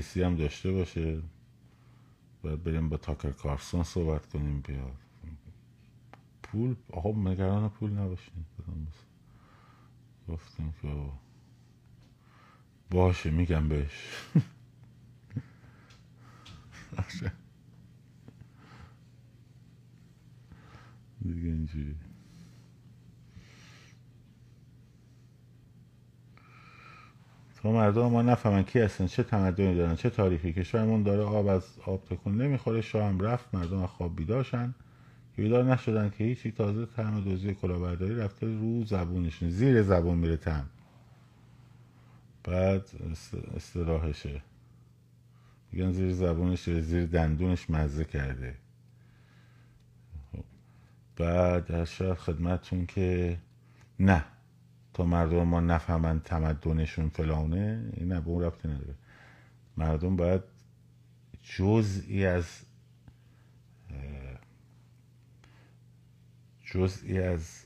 انگلیسی هم داشته باشه. باید بریم با تاکر کارسون صحبت کنیم بیاد پول آقا نگران پول نباشین. گفتیم که باشه میگم بهش. دیگه اینجوری. تا مردم ما نفهمن کی هستن چه تمدنی دارن چه تاریخی. کشورمون داره آب از آب تکون نمی‌خوره. شاه هم رفت مردم خواب بیداشن بیدار نشدن که هیچی. تازه تعم دوزی کلاهبرداری رفته رو زبونشون. زیر زبون میره تم بعد استراحشه. میگن زیر زبونش زیر دندونش مزه کرده. بعد در شاید خدمتون که نه. مردم ما نفهمن تمدنشون فلانه این نه به اون ربطی نداره. مردم باید جزئی از جزئی از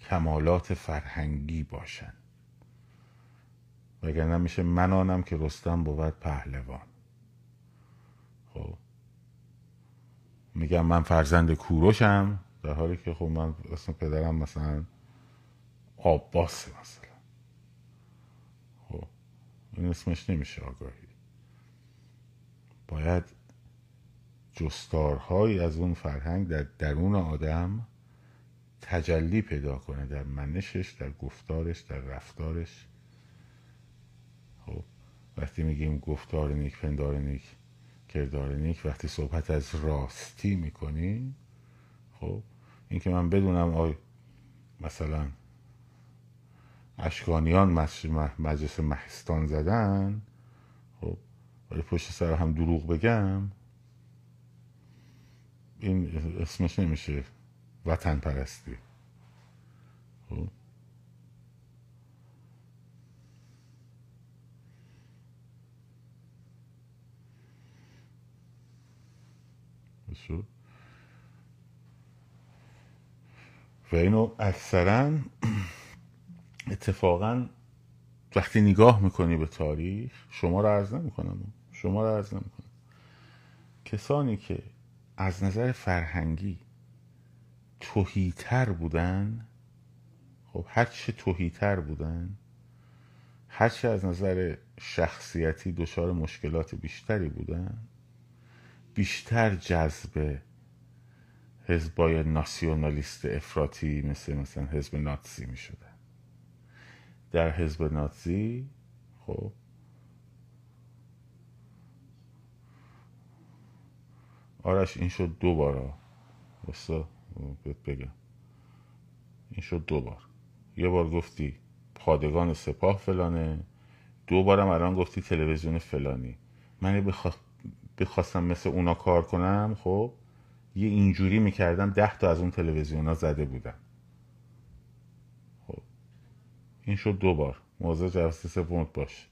کمالات فرهنگی باشن. وگرنه میشه منانم که رستم بود پهلوان. خب. میگم من فرزند کوروشم در حالی که خب من اسم پدرم مثلا آباس مثلا. خب این اسمش نمیشه آگاهی. باید جستارهایی از اون فرهنگ در درون آدم تجلی پیدا کنه در منشش در گفتارش در رفتارش. خب وقتی میگیم گفتار نیک پندار نیک کردار نیک وقتی صحبت از راستی می‌کنیم خب این که من بدونم آی مثلا اشکانیان مجلس مهستان زدن. خب ولی پشت سر هم دروغ بگم. این اسمش نمیشه وطن پرستی. خب. و اینو اکثرا اتفاقا وقتی نگاه می‌کنی به تاریخ شما رو عرض نمی‌کنم. شما رو عرض نمی‌کنم. کسانی که از نظر فرهنگی توهیتر بودن خب هرچه توهیتر بودن هرچه از نظر شخصیتی دچار مشکلات بیشتری بودن بیشتر جذب حزبای ناسیونالیست افراطی مثل مثلا حزب ناتسی می شده در حزب ناتسی خب. آرش این شد دو بار بسا بگم. این شد دو بار. یه بار گفتی پادگان سپاه فلانه. دو بارم الان گفتی تلویزیون فلانی. من بخوا... بخواستم مثل اونا کار کنم خب یه اینجوری می‌کردم ده تا از اون تلویزیون ها زده بودم خب این شد دو بار. موضوع جلسه سوم باش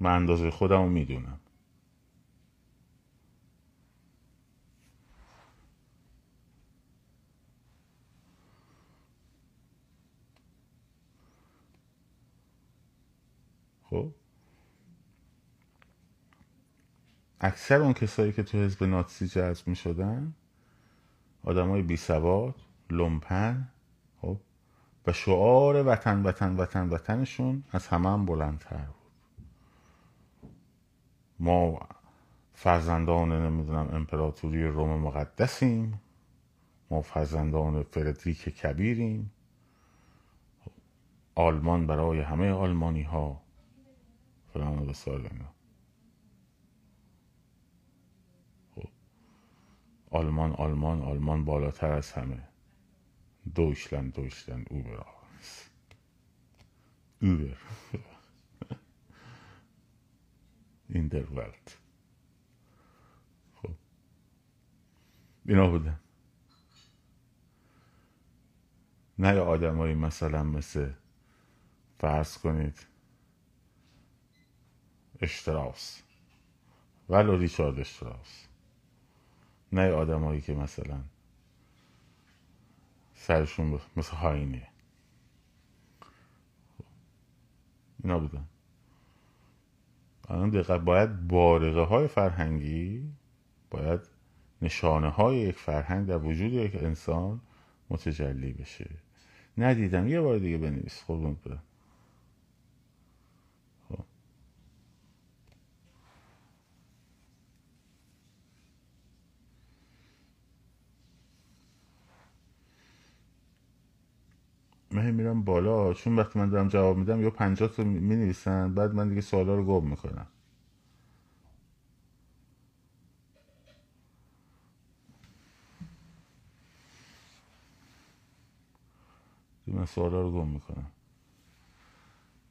من اندازه خودم رو می‌دونم. خب؟ اکثر اون کسایی که تو حزب ناتسی جذب می شدن آدم های بی سواد لومپن و شعار وطن وطن وطن وطنشون از همه هم بلندتر بود. ما فرزندان نمی‌دونم امپراتوری روم مقدسیم. ما فرزندان فردریک کبیریم. آلمان برای همه آلمانی ها فلان و بسار اینا. آلمان آلمان آلمان بالاتر از همه. دویشلند دویشلند اوبر اوبر این در ولت خب اینا بودن نه یا آدمایی مثلا مثل فرض کنید اشتراس ولو ریچارد اشتراس نه آدمایی که مثلا سرشون مثل هاینه اینا بودن. الان دقت باید بارقه های فرهنگی باید نشانه های یک فرهنگ در وجود یک انسان متجلی بشه. ندیدم. یه بار دیگه بنویس. قربونت برم. من میرم بالا. چون وقتی من دارم جواب میدم یا پنجاه تا می نویسن بعد من دیگه سوالا رو گم می‌کنم. من سوالا رو گم می‌کنم.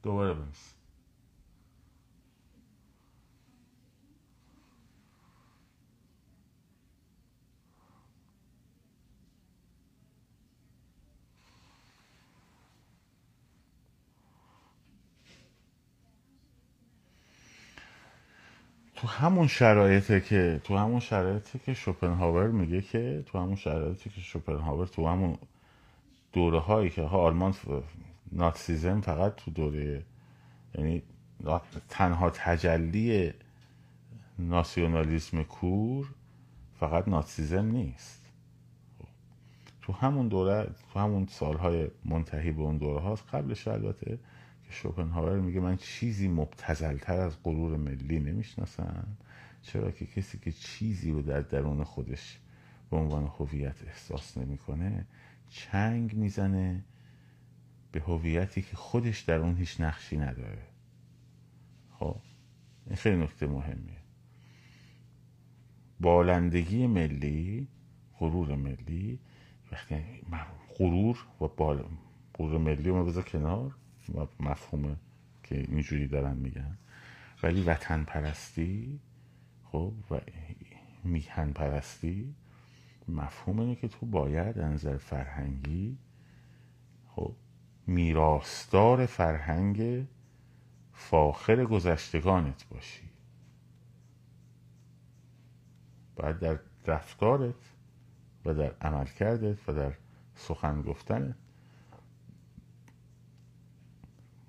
دوباره بنویس. تو همون شرایطه که تو همون شرایطی که شوپنهاور میگه که تو همون شرایطی که شوپنهاور تو همون دوره هایی که آلمان ناتسیزم فقط تو دوره یعنی تنها تجلی ناسیونالیسم کور فقط ناتسیزم نیست. تو همون دوره تو همون سالهای منتهی به اون دوره هاست قبلش البته شوپنهاور میگه من چیزی مبتزلتر از غرور ملی نمی‌شناسم. چرا که کسی که چیزی رو در درون خودش به عنوان هویت احساس نمی‌کنه چنگ می‌زنه به هویتی که خودش در اون هیچ نقشی نداره. خب این خیلی نکته مهمیه. بالندگی ملی غرور ملی وقتی غرور و بال... غرور ملی رو بذار کنار. مفهومه که اینجوری دارن میگن. ولی وطن پرستی خب و میهن پرستی مفهوم که تو باید انظر فرهنگی خب میراستار فرهنگ فاخر گذشتگانت باشی. باید در رفتارت و در عملکردت و در سخن گفتنت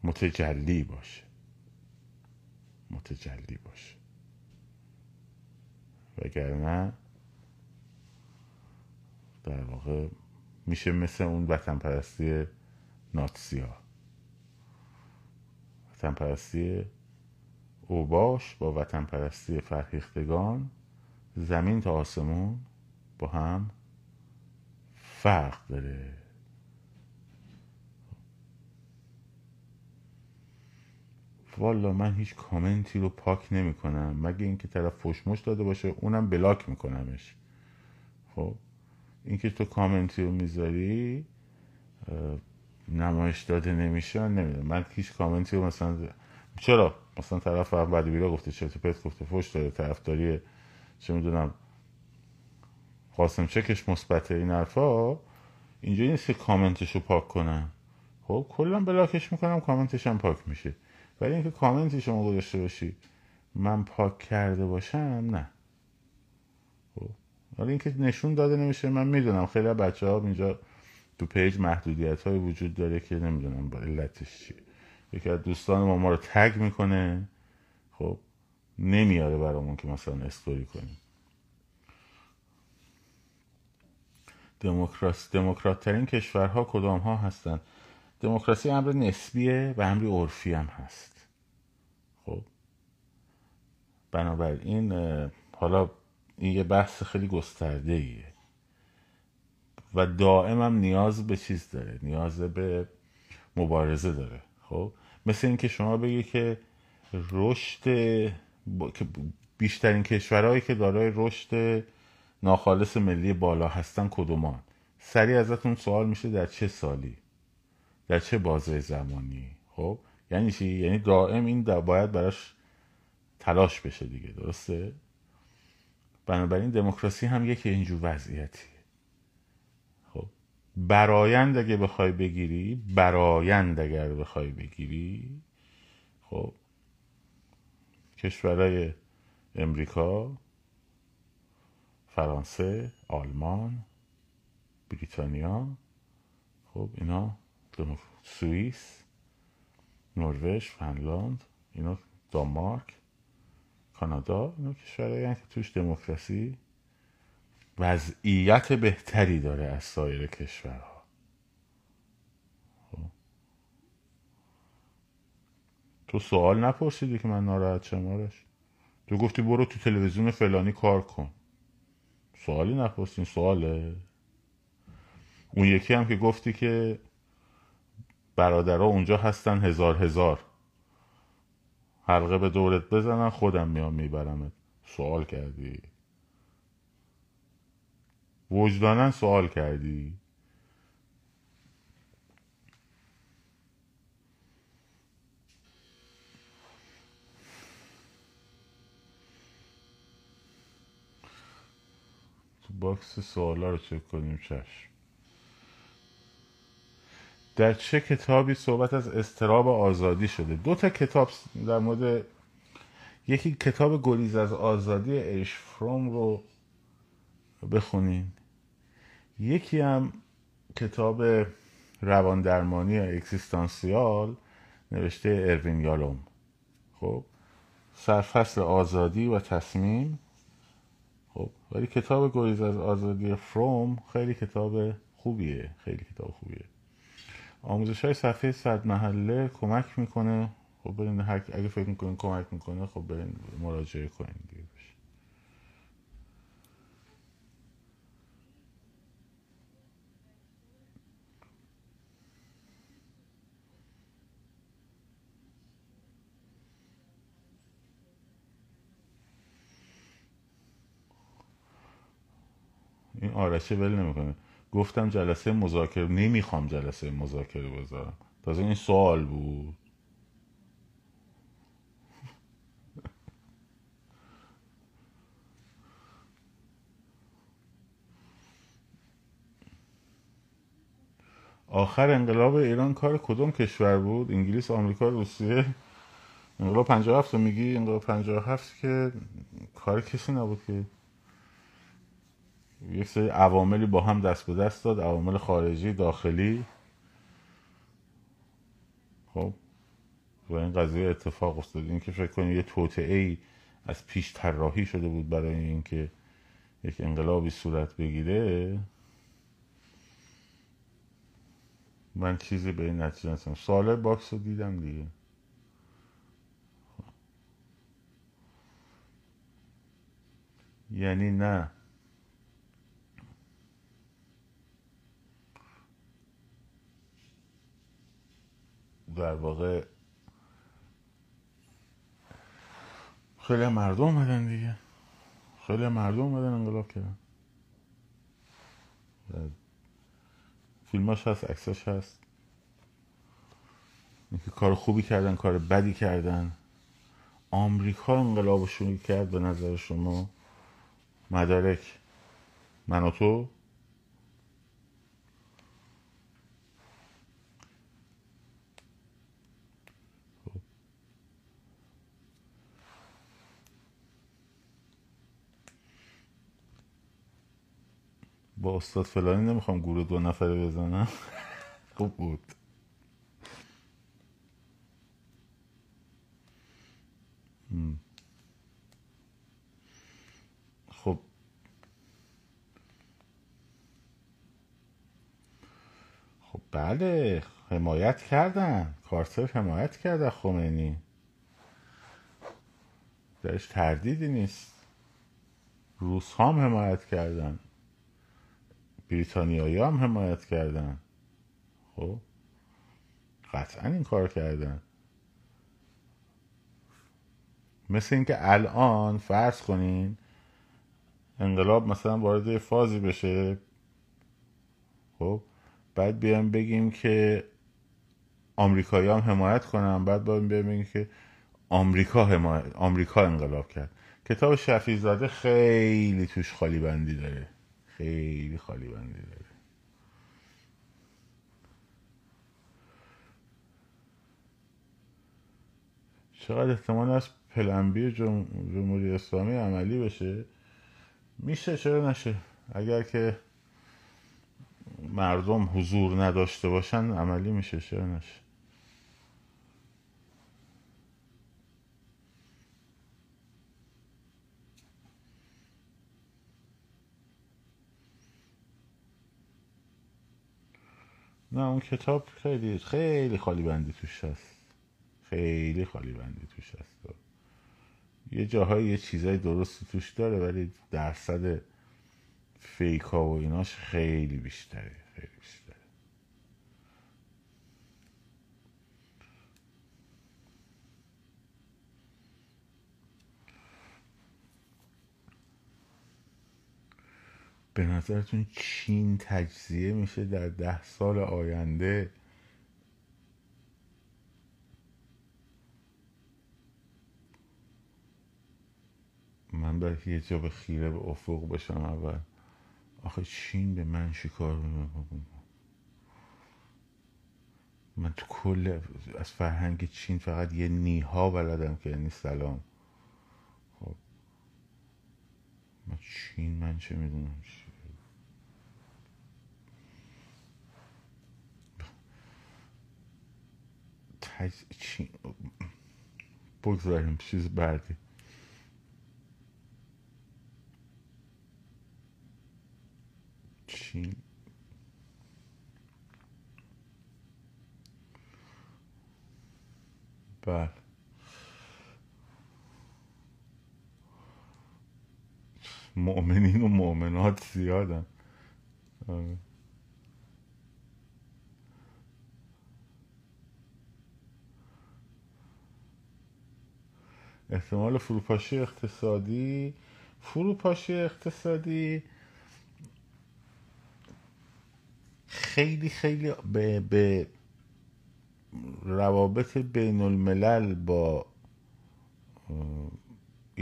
متجلی باشه متجلی باشه وگرنه در واقع میشه مثل اون وطن پرستی ناتسی ها وطن پرستی اوباش با وطن پرستی فرهیختگان زمین تا آسمون با هم فرق داره. والا من هیچ کامنتی رو پاک نمی کنم مگه اینکه طرف فشمش داده باشه اونم بلاک میکنمش. خب اینکه تو کامنتی رو می‌ذاری نمایش داده نمیشه نمی‌دونم. من هیچ کامنتی رو مثلا چرا؟ مثلا طرف بعد بیرا گفته چه پت گفته فوش داره طرفداری چه می‌دونم قاسم چکش مثبته این حرفا اینجا نیست که کامنتش رو پاک کنم خب کلا block ش می‌کنم کامنتش هم پاک میشه. ولی اینکه کامنتی شما گذاشته باشی من پاک کرده باشم نه. خب. حالا اینکه نشون داده نمیشه من می‌دونم. خیلی بچه ها اینجا تو page محدودیت های وجود داره که نمی‌دونم با علتش چیه. یکی از دوستان ما ما رو tag می‌کنه. خب نمیاره برامون که مثلا استوری کنیم. دموکراسی دموکرات ترین کشورها کدام ها هستن؟ دموکراسی امر نسبیه و امری عرفی هم هست. خب. بنابراین حالا این یه بحث خیلی گسترده ایه و دائم هم نیاز به چیز داره نیاز به مبارزه داره. خب. مثل اینکه شما بگی که رشد بیشترین کشورهایی که دارای رشد ناخالص ملی بالا هستن کدومان؟ سریع ازتون سوال میشه در چه سالی؟ در چه بازه زمانی؟ خب؟ یعنی چی؟ یعنی دائم این باید براش تلاش بشه دیگه درسته؟ بنابراین دموکراسی هم یکی اینجور وضعیتی خب؟ برایند اگه بخوای بگیری برایند اگر بخوای بگیری خب؟ کشورهای امریکا فرانسه آلمان بریتانیا خب اینا سوئیس نروژ فنلاند اینا دانمارک کانادا اینا کشورهایی که توش دموکراسی وضعیت بهتری داره از سایر کشورها. خب. تو سوال نپرسیدی که من ناراحت شمارش تو گفتی برو تو تلویزیون فلانی کار کن. سوالی نپرسین سواله. اون یکی هم که گفتی که برادرها اونجا هستن هزار هزار. حلقه به دورت بزنن خودم میام میبرمت. سوال کردی؟ وجدانن سوال کردی؟ تو box سوالا رو چک کنیم چشم. در چه کتابی صحبت از اضطراب آزادی شده؟ دو تا کتاب در مورد یکی کتاب گریز از آزادی اریش فروم رو بخونین. یکی هم کتاب روان درمانی اگزیستانسیال نوشته اروین یالوم. خب سرفصل آزادی و تصمیم. خب ولی کتاب گریز از آزادی فروم خیلی کتاب خوبیه خیلی کتاب خوبیه. آموزش های صفحه صد محله کمک می‌کنه. خب برین هر اگه فکر می‌کنین کمک می‌کنه خب برین مراجعه کنین دیگه این آرشه ول نمی‌کنه. گفتم جلسه مذاکره نمی‌خوام جلسه مذاکره بذارم. تازه این سوال بود. آخر انقلاب ایران کار کدوم کشور بود؟ انگلیس آمریکا روسیه؟ انقلاب 57 میگی؟ انقلاب 57 که کار کسی نبود که یک سری عواملی با هم دست به دست داد عوامل خارجی داخلی. خب و این قضیه اتفاق افتاد. این که فکر کنید یه توطعه ای از پیش طراحی شده بود برای اینکه یک انقلابی صورت بگیره. من چیزی به این نتیجه نستم سال باکس رو دیدم دیگه. یعنی نه. در واقع خیلی مردم اومدن دیگه. خیلی مردم اومدن انقلاب کردن. فیلماش هست عکساش هست. اینکه کار خوبی کردن کار بدی کردن. آمریکا انقلاب شروع کرد به نظر شما. مدارک. من و تو؟ با استاد فلانی نمی‌خوام گروه دو نفره بزنم. خوب بود. خب. خب بله حمایت کردن. کارتر حمایت کرده خمینی. درش تردیدی نیست. روس هم حمایت کردن. بریتانیایی هم حمایت کردن. خب؟ قطعا این کار کردن. مثل اینکه الان فرض کنین انقلاب مثلا وارد فازی بشه. خب؟ بعد بیام بگیم که آمریکایی هم حمایت کنن. بعد باید بگیم که آمریکا حمایت آمریکا انقلاب کرد. کتاب شفیع زاده خیلی توش خالی بندی داره. خیلی خالی بندی داره. چقدر احتمال است پلنبی جمهوری اسلامی عملی بشه؟ میشه چرا نشه؟ اگر که مردم حضور نداشته باشن عملی میشه چرا نشه؟ نه اون کتاب خیلی خیلی خالی بندی توش هست. خیلی خالی بندی توش هست. یه جاهای یه چیزای درستی توش داره ولی درصد فیک ها و ایناش خیلی بیشتره خیلی بیشتره. به نظرتون چین تجزیه میشه در ده سال آینده؟ من باید یه جا به خیره به افق بشم اول. آخه چین به من شکار من تو کل از فرهنگ چین فقط یه نیها بلدم که یعنی سلام خب من چین من چه می‌دونم. چین بگذاریم چیز بعدی چین بله مؤمنین و مؤمنات زیادن آره. احتمال فروپاشی اقتصادی فروپاشی اقتصادی خیلی خیلی به, به روابط بین الملل با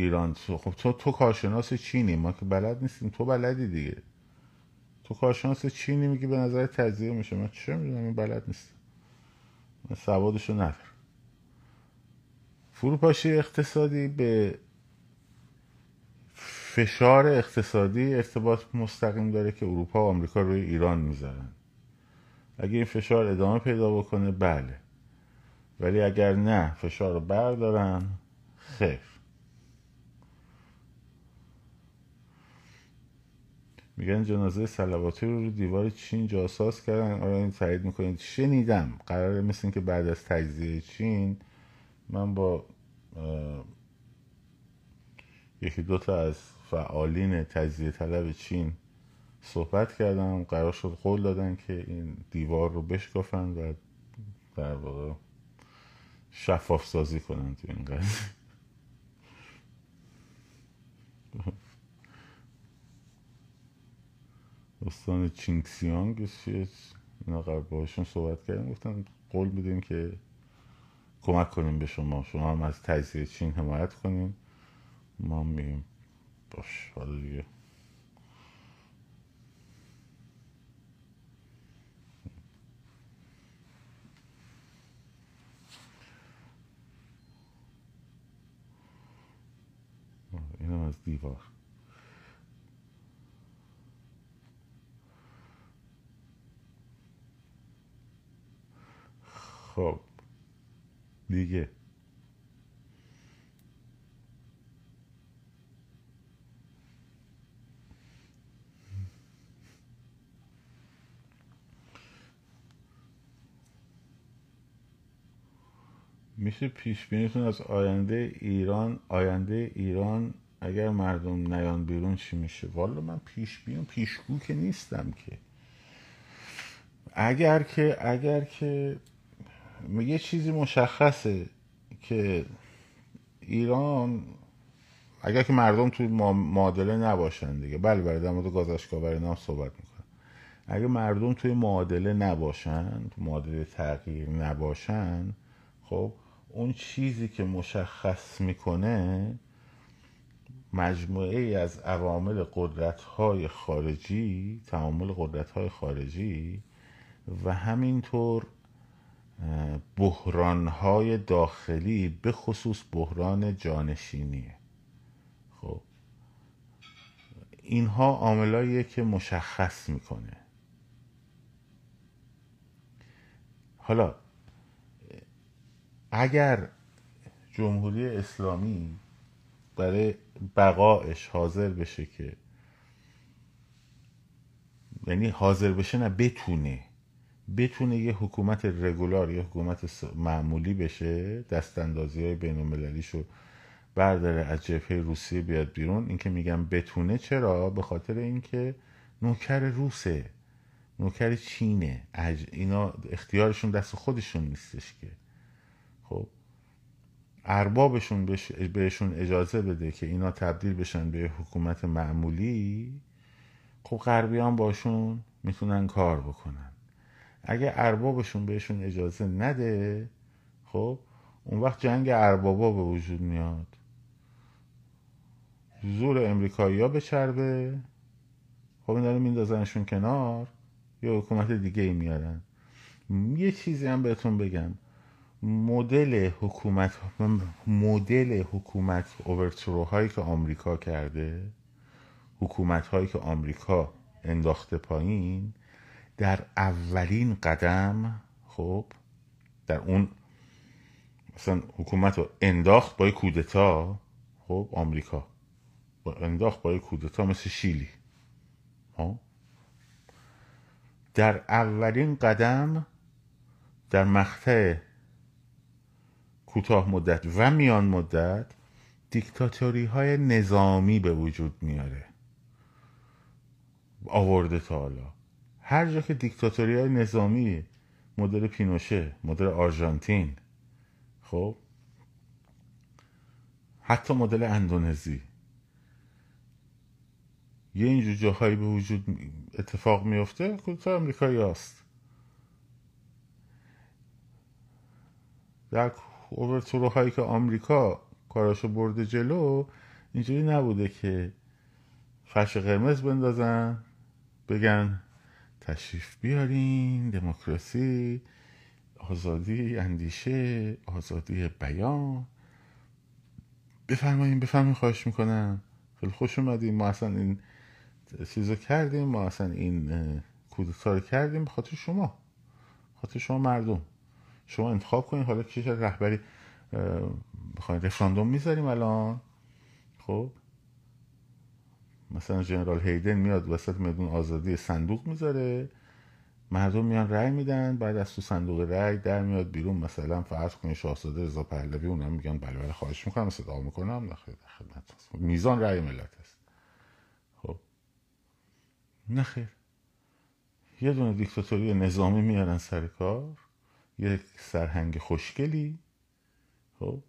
ایران خب تو تو کارشناس چینی ما که بلد نیستیم. تو بلدی دیگه. تو کارشناس چینی میگی به نظر تجزیه میشه. من چه می‌دونم؟ بلد نیستم. من سوادشو ندارم. فروپاشی اقتصادی به فشار اقتصادی ارتباط مستقیم داره که اروپا و آمریکا روی ایران می‌ذارن. اگه این فشار ادامه پیدا بکنه بله. ولی اگر نه فشار رو بردارن خیر. میگن جنازه سلواتی رو رو دیوار چین جاساز کردن. آره این تایید می‌کنید. شنیدم. قراره مثل که بعد از تجزیه چین من با یکی دوتا از فعالین تجزیه طلب چین صحبت کردم. قرار شد قول دادن که این دیوار رو بشکافن و در واقع شفاف سازی کنن تو این قضیه. استان چینگسیانگ اینا قرار باشون صحبت کردیم گفتن قول میدیم که کمک کنیم به شما. شما هم از تجزیه چین حمایت کنیم ما میگیم باش حالا دیگه. اینم از دیوار. خب. دیگه. میشه پیش بینیتون از آینده ایران آینده ایران اگر مردم نیان بیرون چی میشه؟ والا من پیش بینم پیشگو که نیستم که. اگر که اگر که یه چیزی مشخصه که ایران اگر که مردم توی معادله نباشن دیگه. بله بله در مورد گازشکاوری نام صحبت می‌کنم. اگر مردم توی معادله نباشن تو معادله تغییر نباشن خب اون چیزی که مشخص می‌کنه مجموعه ای از عوامل قدرت های خارجی تعامل قدرت های خارجی و همینطور بحران های داخلی به خصوص بحران جانشینیه خب اینها عاملاییه که مشخص می‌کنه. حالا اگر جمهوری اسلامی برای بقایش حاضر بشه که یعنی حاضر بشه نه بتونه بتونه یه حکومت رگولار یه حکومت معمولی بشه دست اندازی های بین المللیشو برداره از جبهه روسیه بیاد بیرون. اینکه میگم بتونه چرا؟ به خاطر اینکه نوکر روسه نوکر چینه. اینا اختیارشون دست خودشون نیستش که. خب اربابشون بهشون اجازه بده که اینا تبدیل بشن به حکومت معمولی. خب غربیان باشون می‌تونن کار بکنن. اگه اربابشون بهشون اجازه نده خب اون وقت جنگ اربابا به وجود میاد. زور امریکایی ها به چربه خب این داره میندازنشون کنار یه حکومت دیگه ای میارن. یه چیزی هم بهتون بگم. مدل حکومت مدل حکومت اوورتروهایی که آمریکا کرده حکومت هایی که آمریکا انداخته پایین در اولین قدم خب در اون مثلا حکومت رو انداخت با کودتا خب آمریکا. با انداخت با کودتا مثل شیلی. خب؟ در اولین قدم در مقطع کوتاه مدت و میان مدت دیکتاتوری های نظامی به وجود میاره. آورده تا حالا. هر جا که دیکتاتوری های نظامی مدل پینوشه مدل آرژانتین خب حتی مدل اندونزی یه اینجور جاهایی به وجود اتفاق میفته کدوم امریکایی هست در هایی که آمریکا کاراشو برده جلو اینجوری نبوده که فرش قرمز بندازن بگن تشریف بیارین دموکراسی آزادی اندیشه آزادی بیان. بفرمایین بفرمایین خواهش می‌کنم. خیلی خوش اومدیم ما اصلا این چیزو کردیم. ما اصلا این کودتا رو کردیم به خاطر شما. خاطر شما مردم. شما انتخاب کنید حالا چه رهبری بخواین رفراندوم می‌ذاریم الان. خب؟ مثلا جنرال هیدن میاد وسط میدون آزادی صندوق می‌ذاره مردم میان رأی میدن بعد از تو صندوق رأی در میاد بیرون مثلا فرض کنید شاهزاده رضا پهلوی اونم میگن بله بله خواهش می‌کنم صدا می‌کنم خدمت میزان رأی ملت است. خب. نخیر یه دونه دیکتاتوری نظامی میارن سر کار یک سرهنگ خوشگلی خب.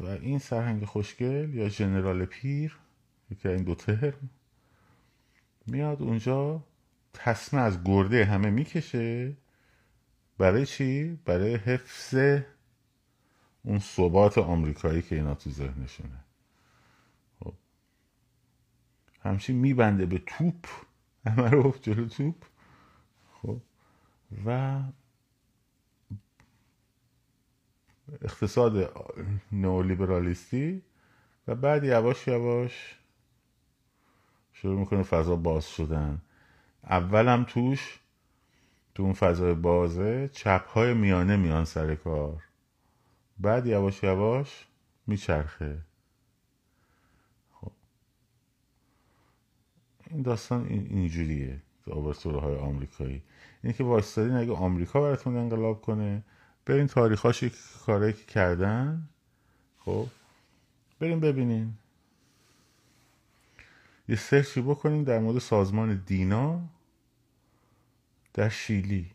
و این سرهنگ خوشگل یا جنرال پیر یکی این دو ترم میاد اونجا تصمه از گرده همه می‌کشه. برای چی؟ برای حفظ اون ثبات آمریکایی که اینا تو ذهنشونه. خب. همچین میبنده به توپ. همه رو جلو توپ. خب. و اقتصاد نئولیبرالیستی و بعد یواش یواش شروع می‌کنه فضا باز شدن. اولم توش تو اون فضای بازه چپ های میانه میان سر کار. بعد یواش یواش میچرخه. خب. این داستان اینجوریه آورتوره های آمریکایی. اینه که وایستادین اگه آمریکا براتون انقلاب کنه برین تاریخاش کاری که کردن خب بریم ببینین. یه سرچی بکنین در مورد سازمان دینا در شیلی.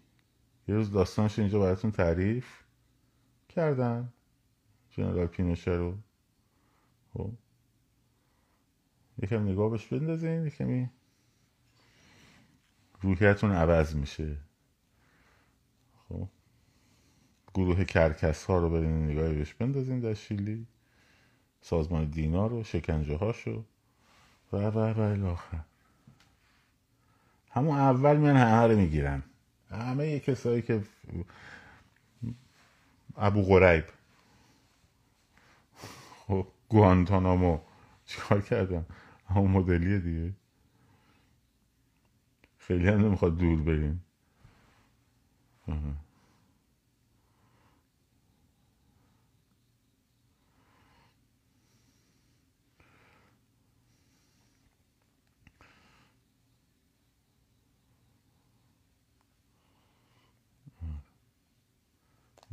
یه روز داستانش اینجا براتون تعریف کردن. جنرال پینوشه رو. خب. یکم نگاه بهش بندازین یکمی روحیتون عوض میشه. خب. گروه کرکس ها رو برین نگاهی بهش بندازین در شیلی. سازمان دینا رو شکنجه هاشو و و و الاخر همون اول میان همه رو می‌گیرن. همه یه کسایی که ابو غریب. خب گوانتانامو. چیکار کردن همون مدلیه دیگه. خیلی هم نمی‌خواد دور بریم.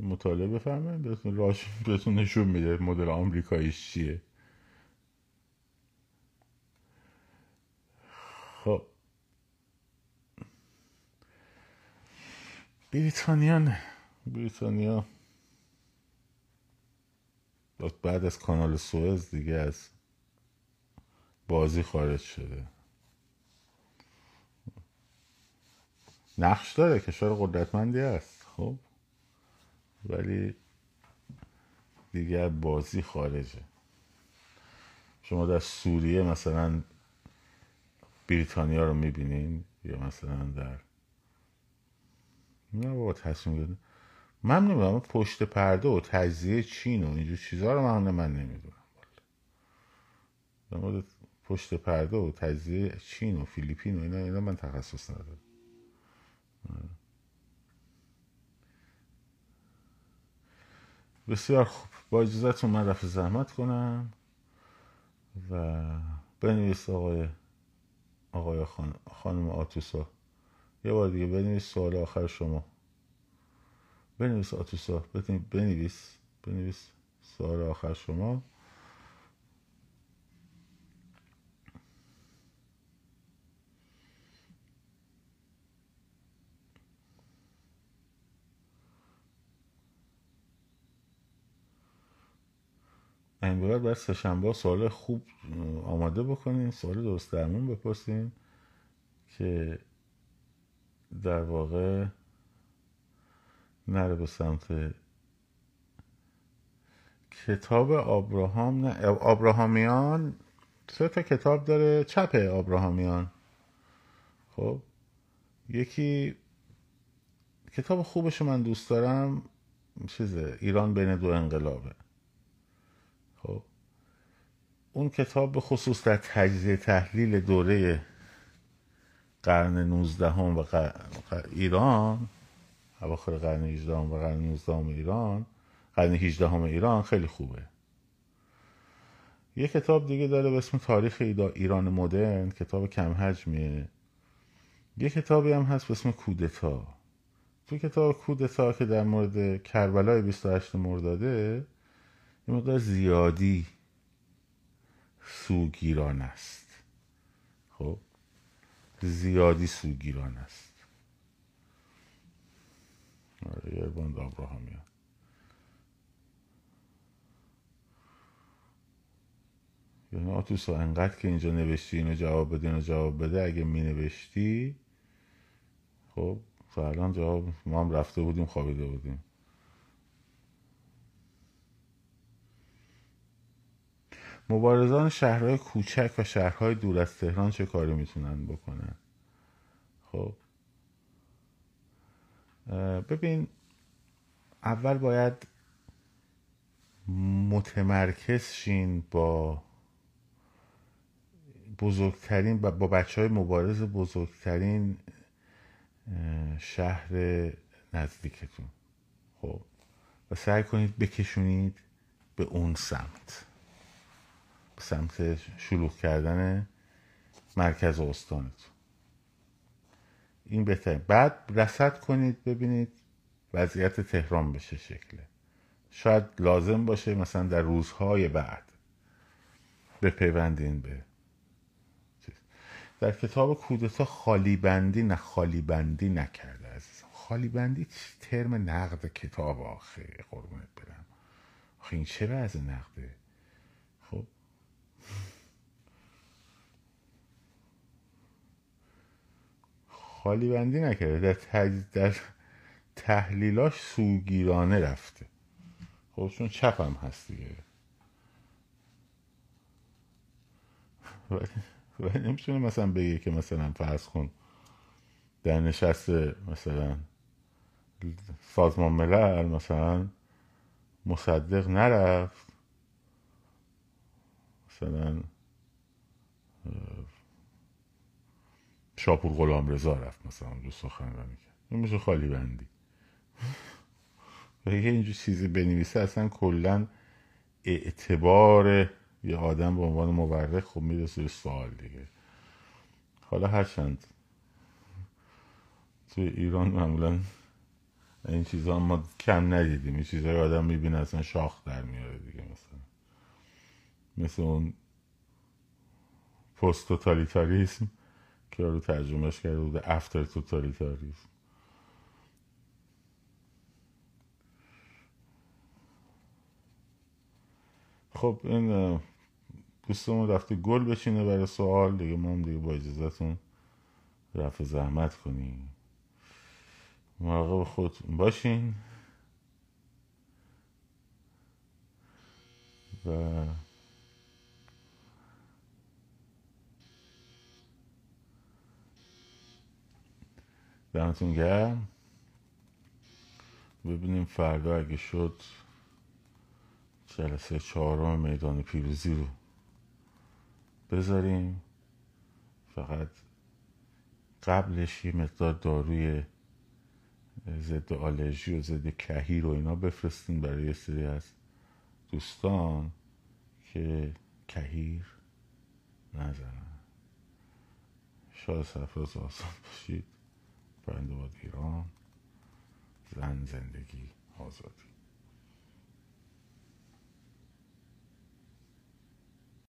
مطالعه بفرمایید بهتون راش بهتون نشون میده مدل آمریکاییش چیه. خب. بریتانیا بریتانیا. بعد از کانال سوئز دیگه از بازی خارج شده. نقش داره کشور قدرتمندی است خب. ولی دیگه بازی خارجه. شما در سوریه مثلا بریتانیا رو می‌بینین یا مثلا در نه بابا تصمیم گرفت من نمی‌دونم پشت پرده و تجزیه چین و اینجور چیزها رو من من نمی‌دونم. در مورد پشت پرده و تجزیه چین و فیلیپین و اینا اینا من تخصص ندارم. بسیار خوب. با اجازتون من رفت زحمت کنم و بنویس آقای آقای خان... خانم آتوسا. یه بار دیگه بنویس سوال آخر شما. بنویس آتوسا. بنویس. بنویس سوال آخر شما. این باید باید سشنبه سوال خوب آماده بکنین سوال درست درمون بپرسین که در واقع نره به سمت کتاب آبراهام نه آبراهامیان سه تا کتاب داره چپ آبراهامیان خب یکی کتاب خوبش من دوست دارم چیزه ایران بین دو انقلابه. خب. اون کتاب به خصوص در تجزیه تحلیل دوره قرن 19 هم و ایران اواخر قرن 18 و قرن 19 ایران قرن 18 هم ایران خیلی خوبه. یه کتاب دیگه داره به اسم تاریخ ایران مدرن کتاب کم حجمیه. یه کتابی هم هست به اسم کودتا. تو کتاب کودتا که در مورد کربلای 28 مرداده یه مقدار زیادی سوگیران است. خب؟ زیادی سوگیران است. آره یه باند آبراهامیان یعنی آتوسا انقدر که اینجا نوشتی اینو جواب بده اینو جواب بده. اگه می نوشتی خب الان جواب ما هم رفته بودیم خوابیده بودیم. مبارزان شهرهای کوچک و شهرهای دور از تهران چه کاری می‌تونن بکنن؟ خب. ببین اول باید متمرکز شین با بزرگترین با بچه های مبارز بزرگترین شهر نزدیکتون. خب. و سعی کنید بکشونید به اون سمت. سمت شلوغ کردن مرکز استانتون. این بهتره بعد رسد کنید ببینید وضعیت تهران به چه شکله. شاید لازم باشه مثلا در روزهای بعد بپیوندین به در کتاب کودتا خالی بندی نه خالی بندی نکرده عزیزم خالی بندی ترم نقد کتاب آخه قربونت برم. آخه این چه وضع نقده؟ خالی بندی نکرده. در, تج... در تحلیلاش سوگیرانه رفته. خب چون چپم هست دیگه. و نمی‌تونه مثلا بگه که مثلا فرض کن در نشست مثلا سازمان ملل مثلا مصدق نرفت. مثلا شاپور غلام رضا رفت مثلا اونجا سخنرانی کرد میشه خالی بندی. و یه اینجور چیزی بنویسه اصلا کلا اعتبار یه آدم به عنوان مورخ خب می‌رسه سوال دیگه. حالا هرچند توی ایران معمولا این چیزا ما کم ندیدیم. این چیزای آدم می‌بینه اصلا شاخ در میاره دیگه مثلا. مثل اون پست توتالیتاریسم که رو ترجمهش کرده بوده افتر توتالیتاریسم خب این دوستمون رفته گل بشینه برای سوال. دیگه ما هم دیگه با اجازتون رفع زحمت کنیم. مراقب خود باشین. و دمتون گرم. ببینیم فردا اگه شد جلسه چهارم میدان پیروزی رو بذاریم. فقط قبلش یه مقدار داروی ضد آلرژی و ضد کهیر و اینا بفرستیم برای یه سری از دوستان که کهیر نزنن. شاد سفراز آسان باشید. باد ایران زن زندگی آزادی.